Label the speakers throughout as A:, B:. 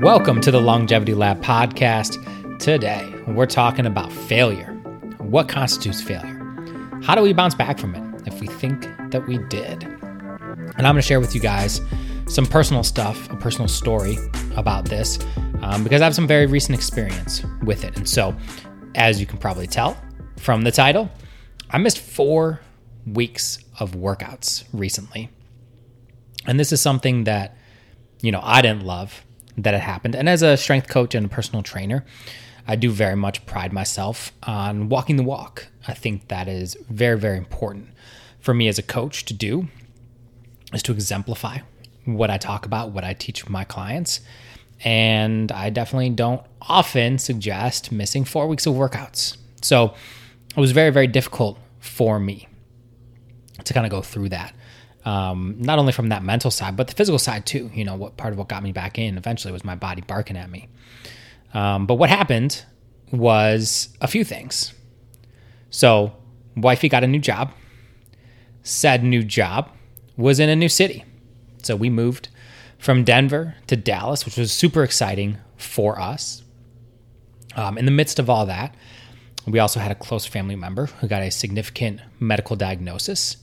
A: Welcome to the Longevity Lab podcast. Today, we're talking about failure. What constitutes failure? How do we bounce back from it if we think that we did? And I'm going to share with you guys some personal stuff, a personal story about this, um, because I have some very recent experience with it. And so, as you can probably tell from the title, I missed four weeks of workouts recently. And this is something that, you know, I didn't love that it happened. And as a strength coach and a personal trainer, I do very much pride myself on walking the walk. I think that is very, very important for me as a coach to do is to exemplify what I talk about, what I teach my clients. And I definitely don't often suggest missing four weeks of workouts. So it was very, very difficult for me to kind of go through that. Um, not only from that mental side, but the physical side too. You know, what part of what got me back in eventually was my body barking at me. Um, but what happened was a few things. So, wifey got a new job. Said new job was in a new city. So we moved from Denver to Dallas, which was super exciting for us. Um, in the midst of all that, we also had a close family member who got a significant medical diagnosis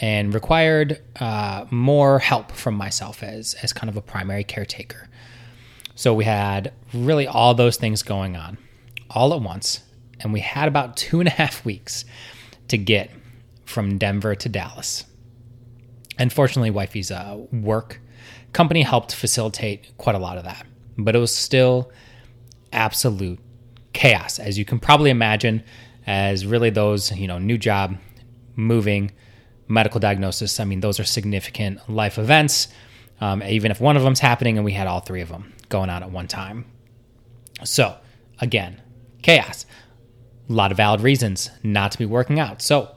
A: and required uh, more help from myself as, as kind of a primary caretaker. So we had really all those things going on all at once. And we had about two and a half weeks to get from Denver to Dallas. Unfortunately, Wifey's uh, work company helped facilitate quite a lot of that. But it was still absolute chaos, as you can probably imagine, as really those, you know, new job, moving, medical diagnosis. I mean, those are significant life events. Um, even if one of them's happening, and we had all three of them going on at one time. So, again, chaos. A lot of valid reasons not to be working out. So,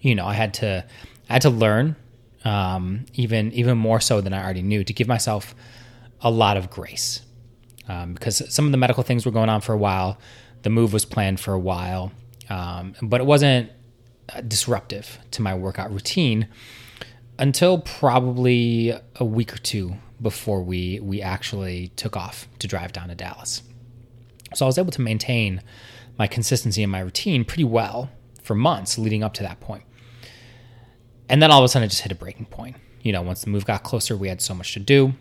A: you know, I had to, I had to learn, um, even even more so than I already knew, to give myself a lot of grace, um, because some of the medical things were going on for a while. The move was planned for a while, um, but it wasn't uh, disruptive to my workout routine until probably a week or two before we we actually took off to drive down to Dallas. So I was able to maintain my consistency in my routine pretty well for months leading up to that point. And then all of a sudden, it just hit a breaking point. You know, once the move got closer, we had so much to do.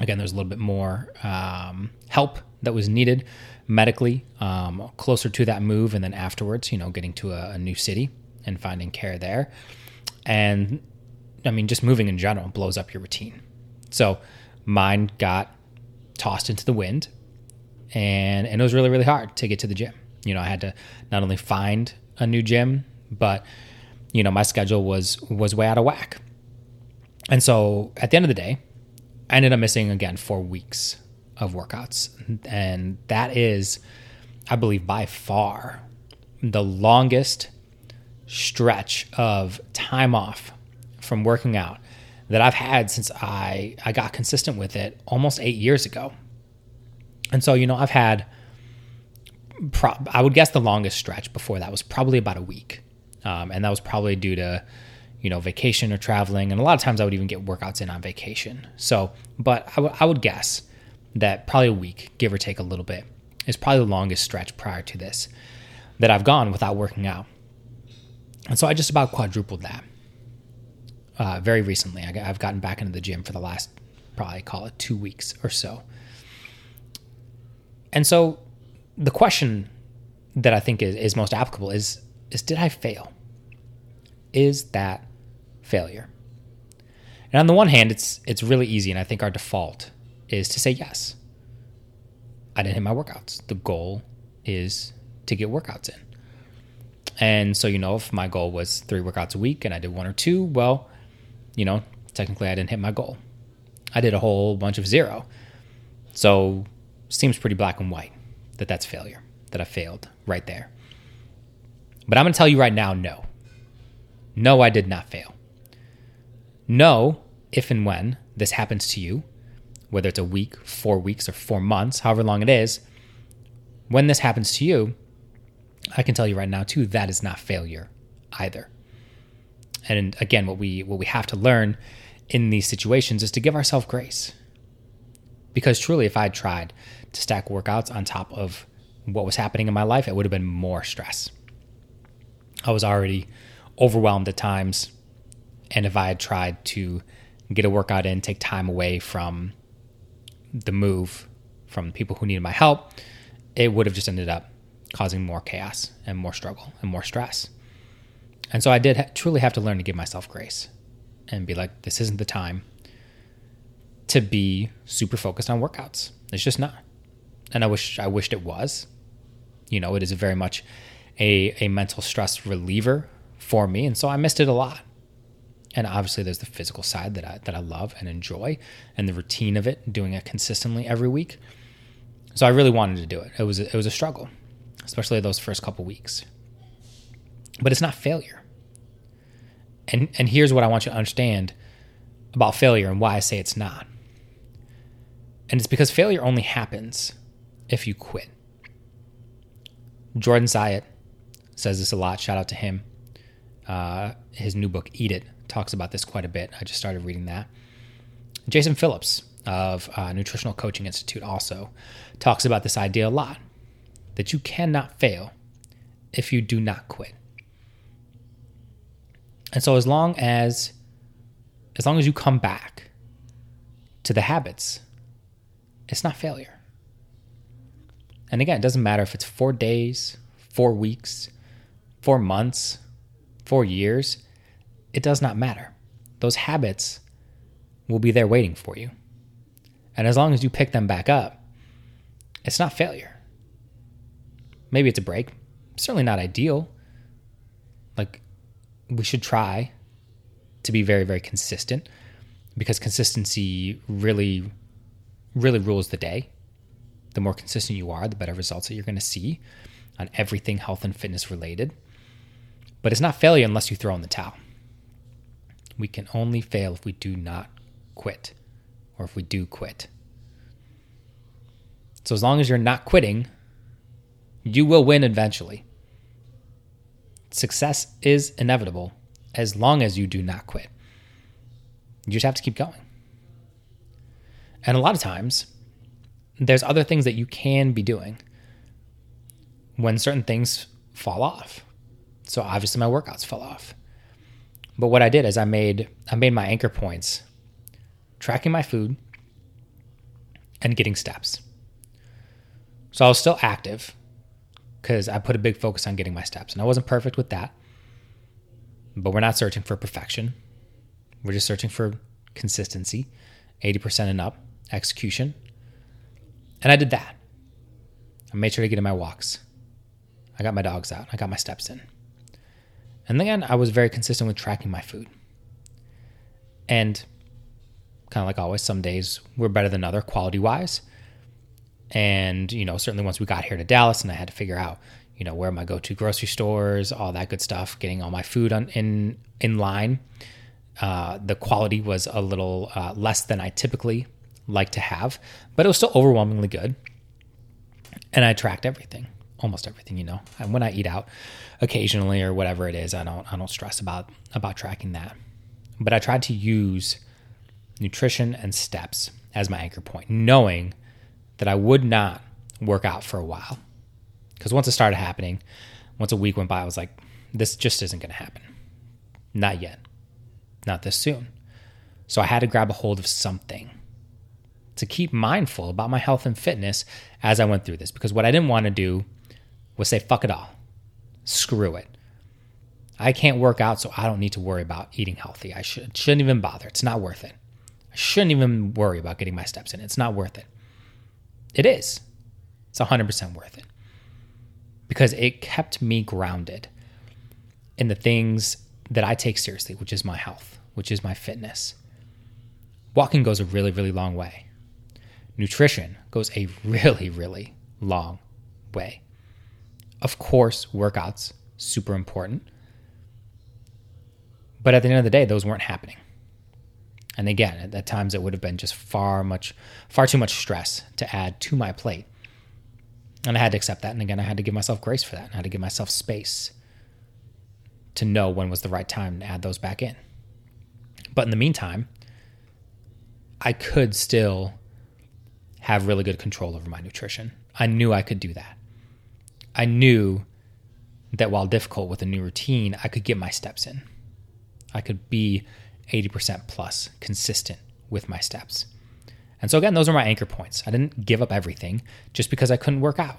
A: Again, there's a little bit more um, help that was needed medically um, closer to that move, and then afterwards, you know, getting to a, a new city and finding care there. And I mean, just moving in general blows up your routine. So mine got tossed into the wind, and and it was really really hard to get to the gym. You know, I had to not only find a new gym, but you know, my schedule was was way out of whack. And so at the end of the day, I ended up missing again four weeks of workouts. And that is, I believe, by far the longest stretch of time off from working out that I've had since I, I got consistent with it almost eight years ago. And so, you know, I've had, pro- I would guess the longest stretch before that was probably about a week. Um, and that was probably due to, you know, vacation or traveling. And a lot of times I would even get workouts in on vacation. So, but I, w- I would guess that probably a week, give or take a little bit, is probably the longest stretch prior to this that I've gone without working out. And so I just about quadrupled that uh, very recently. I, I've gotten back into the gym for the last probably call it two weeks or so. And so the question that I think is, is most applicable is is did I fail? Is that failure? And on the one hand, it's it's really easy, and I think our default is to say yes. I didn't hit my workouts. The goal is to get workouts in. And so, you know, if my goal was three workouts a week and I did one or two, well, you know, technically I didn't hit my goal. I did a whole bunch of zero. So, seems pretty black and white that that's failure, that I failed right there. But I'm going to tell you right now no. No, I did not fail. No, if and when this happens to you, whether it's a week, four weeks, or four months, however long it is, when this happens to you, I can tell you right now too that is not failure either. And again, what we what we have to learn in these situations is to give ourselves grace. Because truly, if I had tried to stack workouts on top of what was happening in my life, it would have been more stress. I was already overwhelmed at times. And if I had tried to get a workout in, take time away from the move, from people who needed my help, it would have just ended up causing more chaos and more struggle and more stress. And so I did ha- truly have to learn to give myself grace and be like, this isn't the time to be super focused on workouts. It's just not. And I wish I wished it was. You know, it is very much a, a mental stress reliever for me. And so I missed it a lot. And obviously there's the physical side that I that I love and enjoy and the routine of it, doing it consistently every week. So I really wanted to do it. It was it was a struggle, especially those first couple weeks. But it's not failure. And and here's what I want you to understand about failure and why I say it's not. And it's because failure only happens if you quit. Jordan Syatt says this a lot. Shout out to him. Uh, his new book, Eat It, talks about this quite a bit. I just started reading that. Jason Phillips of uh, Nutritional Coaching Institute also talks about this idea a lot that you cannot fail if you do not quit. And so as long as as long as you come back to the habits, it's not failure. And again, it doesn't matter if it's 4 days, 4 weeks, 4 months, 4 years, it does not matter. Those habits will be there waiting for you. And as long as you pick them back up, it's not failure. Maybe it's a break. Certainly not ideal. Like, we should try to be very, very consistent because consistency really, really rules the day. The more consistent you are, the better results that you're going to see on everything health and fitness related. But it's not failure unless you throw in the towel. We can only fail if we do not quit or if we do quit. So as long as you're not quitting, you will win eventually. Success is inevitable as long as you do not quit. You just have to keep going. And a lot of times, there's other things that you can be doing when certain things fall off. So obviously my workouts fell off. But what I did is I made I made my anchor points tracking my food and getting steps. So I was still active because I put a big focus on getting my steps. And I wasn't perfect with that. But we're not searching for perfection. We're just searching for consistency, 80% and up, execution. And I did that. I made sure to get in my walks. I got my dogs out. I got my steps in. And then I was very consistent with tracking my food. And kind of like always, some days were better than other quality wise. And, you know, certainly once we got here to Dallas and I had to figure out, you know, where my go-to grocery stores, all that good stuff, getting all my food on, in in line. Uh, the quality was a little uh, less than I typically like to have, but it was still overwhelmingly good. And I tracked everything, almost everything, you know. And when I eat out occasionally or whatever it is, I don't I don't stress about about tracking that. But I tried to use nutrition and steps as my anchor point, knowing that I would not work out for a while. Because once it started happening, once a week went by, I was like, this just isn't going to happen. Not yet. Not this soon. So I had to grab a hold of something to keep mindful about my health and fitness as I went through this. Because what I didn't want to do was say, fuck it all. Screw it. I can't work out, so I don't need to worry about eating healthy. I should, shouldn't even bother. It's not worth it. I shouldn't even worry about getting my steps in. It's not worth it. It is. It's 100% worth it. Because it kept me grounded in the things that I take seriously, which is my health, which is my fitness. Walking goes a really, really long way. Nutrition goes a really, really long way. Of course, workouts, super important. But at the end of the day, those weren't happening. And again, at times it would have been just far much, far too much stress to add to my plate. And I had to accept that. And again, I had to give myself grace for that. I had to give myself space to know when was the right time to add those back in. But in the meantime, I could still have really good control over my nutrition. I knew I could do that. I knew that while difficult with a new routine, I could get my steps in. I could be 80% plus consistent with my steps. And so, again, those are my anchor points. I didn't give up everything just because I couldn't work out.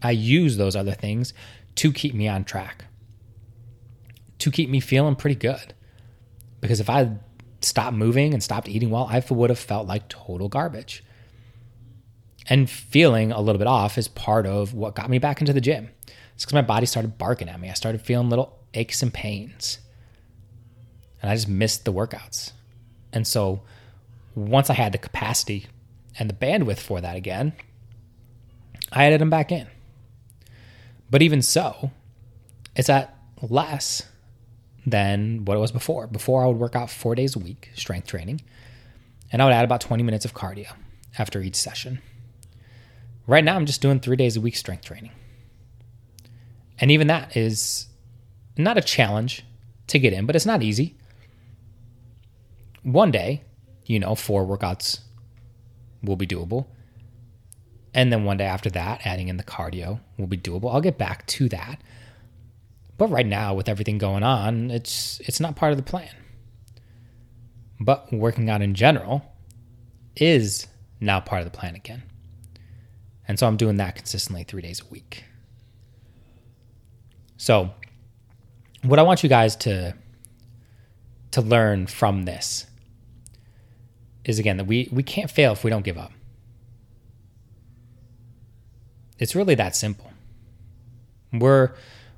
A: I used those other things to keep me on track, to keep me feeling pretty good. Because if I stopped moving and stopped eating well, I would have felt like total garbage. And feeling a little bit off is part of what got me back into the gym. It's because my body started barking at me. I started feeling little aches and pains. And I just missed the workouts. And so once I had the capacity and the bandwidth for that again, I added them back in. But even so, it's at less than what it was before. Before, I would work out four days a week, strength training, and I would add about 20 minutes of cardio after each session. Right now, I'm just doing three days a week strength training. And even that is not a challenge to get in, but it's not easy. One day, you know, four workouts will be doable. And then one day after that, adding in the cardio will be doable. I'll get back to that. But right now, with everything going on, it's it's not part of the plan. But working out in general is now part of the plan again. And so I'm doing that consistently three days a week. So what I want you guys to to learn from this is again that we we can't fail if we don't give up. It's really that simple. We're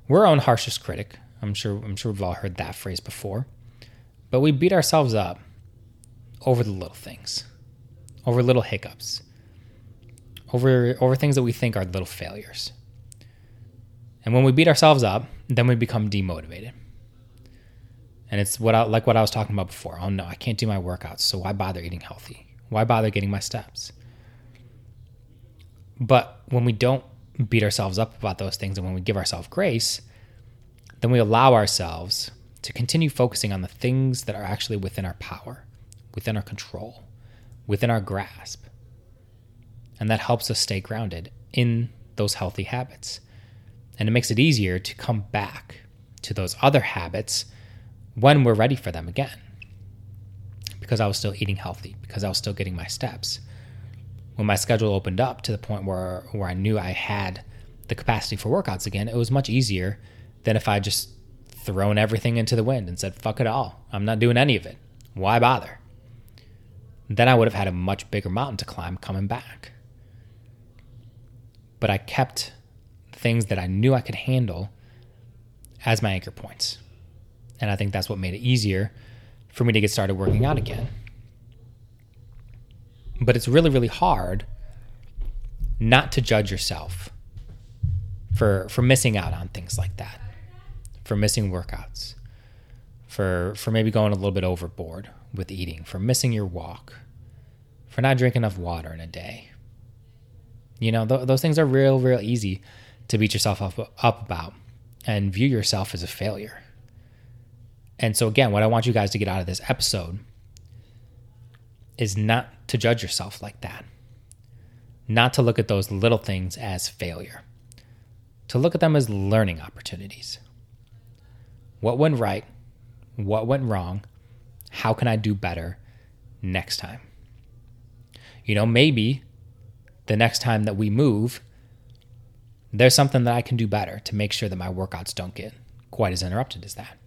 A: we're our own harshest critic. I'm sure I'm sure we've all heard that phrase before. But we beat ourselves up over the little things, over little hiccups, over over things that we think are little failures. And when we beat ourselves up, then we become demotivated. And it's what I, like what I was talking about before. Oh no, I can't do my workouts, so why bother eating healthy? Why bother getting my steps? But when we don't beat ourselves up about those things and when we give ourselves grace, then we allow ourselves to continue focusing on the things that are actually within our power, within our control, within our grasp. And that helps us stay grounded in those healthy habits. And it makes it easier to come back to those other habits when we're ready for them again. Because I was still eating healthy, because I was still getting my steps. When my schedule opened up to the point where, where I knew I had the capacity for workouts again, it was much easier than if I just thrown everything into the wind and said, fuck it all. I'm not doing any of it. Why bother? Then I would have had a much bigger mountain to climb coming back. But I kept things that I knew I could handle as my anchor points. And I think that's what made it easier for me to get started working out again. But it's really, really hard not to judge yourself for for missing out on things like that, for missing workouts, for for maybe going a little bit overboard with eating, for missing your walk, for not drinking enough water in a day. You know, th- those things are real, real easy to beat yourself up, up about and view yourself as a failure. And so, again, what I want you guys to get out of this episode is not to judge yourself like that, not to look at those little things as failure, to look at them as learning opportunities. What went right? What went wrong? How can I do better next time? You know, maybe the next time that we move, there's something that I can do better to make sure that my workouts don't get quite as interrupted as that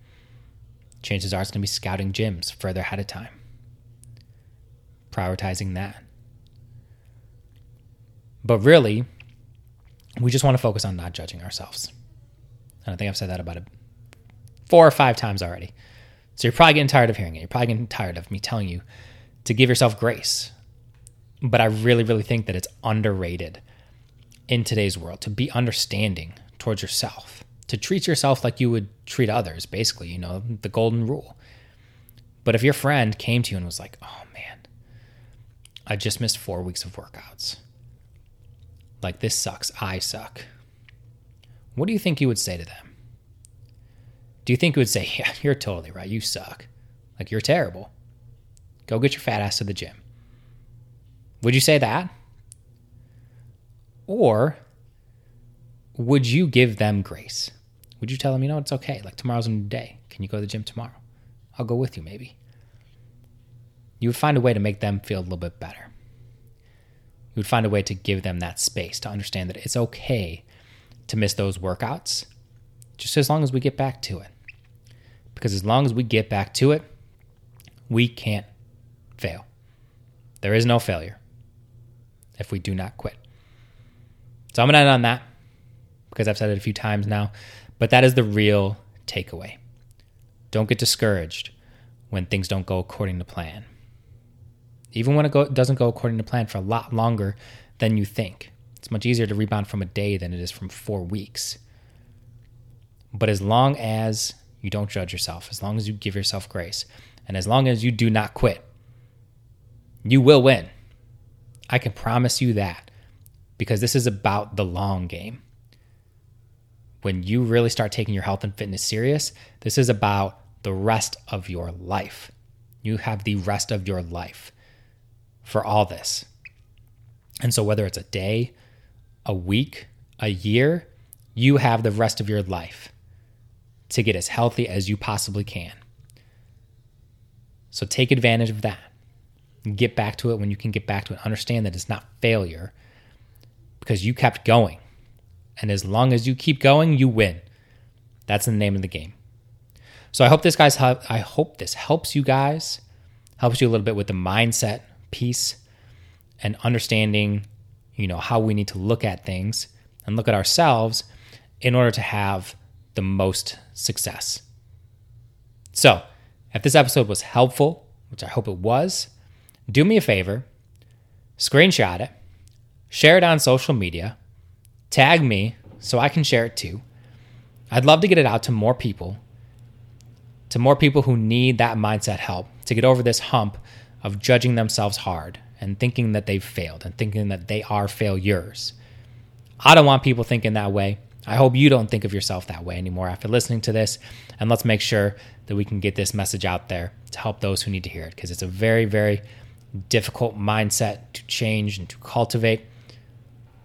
A: chances are it's going to be scouting gyms further ahead of time, prioritizing that. But really, we just want to focus on not judging ourselves. And I think I've said that about four or five times already. So you're probably getting tired of hearing it. You're probably getting tired of me telling you to give yourself grace. But I really, really think that it's underrated in today's world to be understanding towards yourself to treat yourself like you would treat others, basically, you know, the golden rule. But if your friend came to you and was like, oh man, I just missed four weeks of workouts, like, this sucks, I suck, what do you think you would say to them? Do you think you would say, yeah, you're totally right, you suck? Like, you're terrible. Go get your fat ass to the gym. Would you say that? Or would you give them grace? Would you tell them, you know, it's okay. Like tomorrow's a new day. Can you go to the gym tomorrow? I'll go with you, maybe. You would find a way to make them feel a little bit better. You would find a way to give them that space to understand that it's okay to miss those workouts, just as long as we get back to it. Because as long as we get back to it, we can't fail. There is no failure if we do not quit. So I'm going to end on that because I've said it a few times now, but that is the real takeaway. Don't get discouraged when things don't go according to plan. Even when it go, doesn't go according to plan for a lot longer than you think. It's much easier to rebound from a day than it is from four weeks. But as long as you don't judge yourself, as long as you give yourself grace, and as long as you do not quit, you will win. I can promise you that because this is about the long game. When you really start taking your health and fitness serious, this is about the rest of your life. You have the rest of your life for all this. And so, whether it's a day, a week, a year, you have the rest of your life to get as healthy as you possibly can. So, take advantage of that. Get back to it when you can get back to it. Understand that it's not failure because you kept going. And as long as you keep going, you win. That's the name of the game. So I hope this guys I hope this helps you guys, helps you a little bit with the mindset piece and understanding, you know, how we need to look at things and look at ourselves in order to have the most success. So, if this episode was helpful, which I hope it was, do me a favor, screenshot it, share it on social media, tag me so I can share it too. I'd love to get it out to more people, to more people who need that mindset help to get over this hump of judging themselves hard and thinking that they've failed and thinking that they are failures. I don't want people thinking that way. I hope you don't think of yourself that way anymore after listening to this. And let's make sure that we can get this message out there to help those who need to hear it because it's a very, very difficult mindset to change and to cultivate.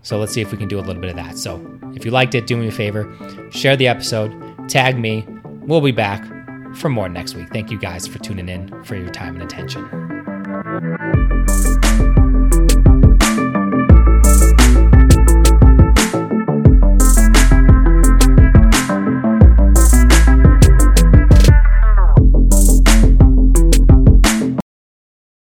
A: So let's see if we can do a little bit of that. So if you liked it, do me a favor, share the episode, tag me. We'll be back for more next week. Thank you guys for tuning in for your time and attention.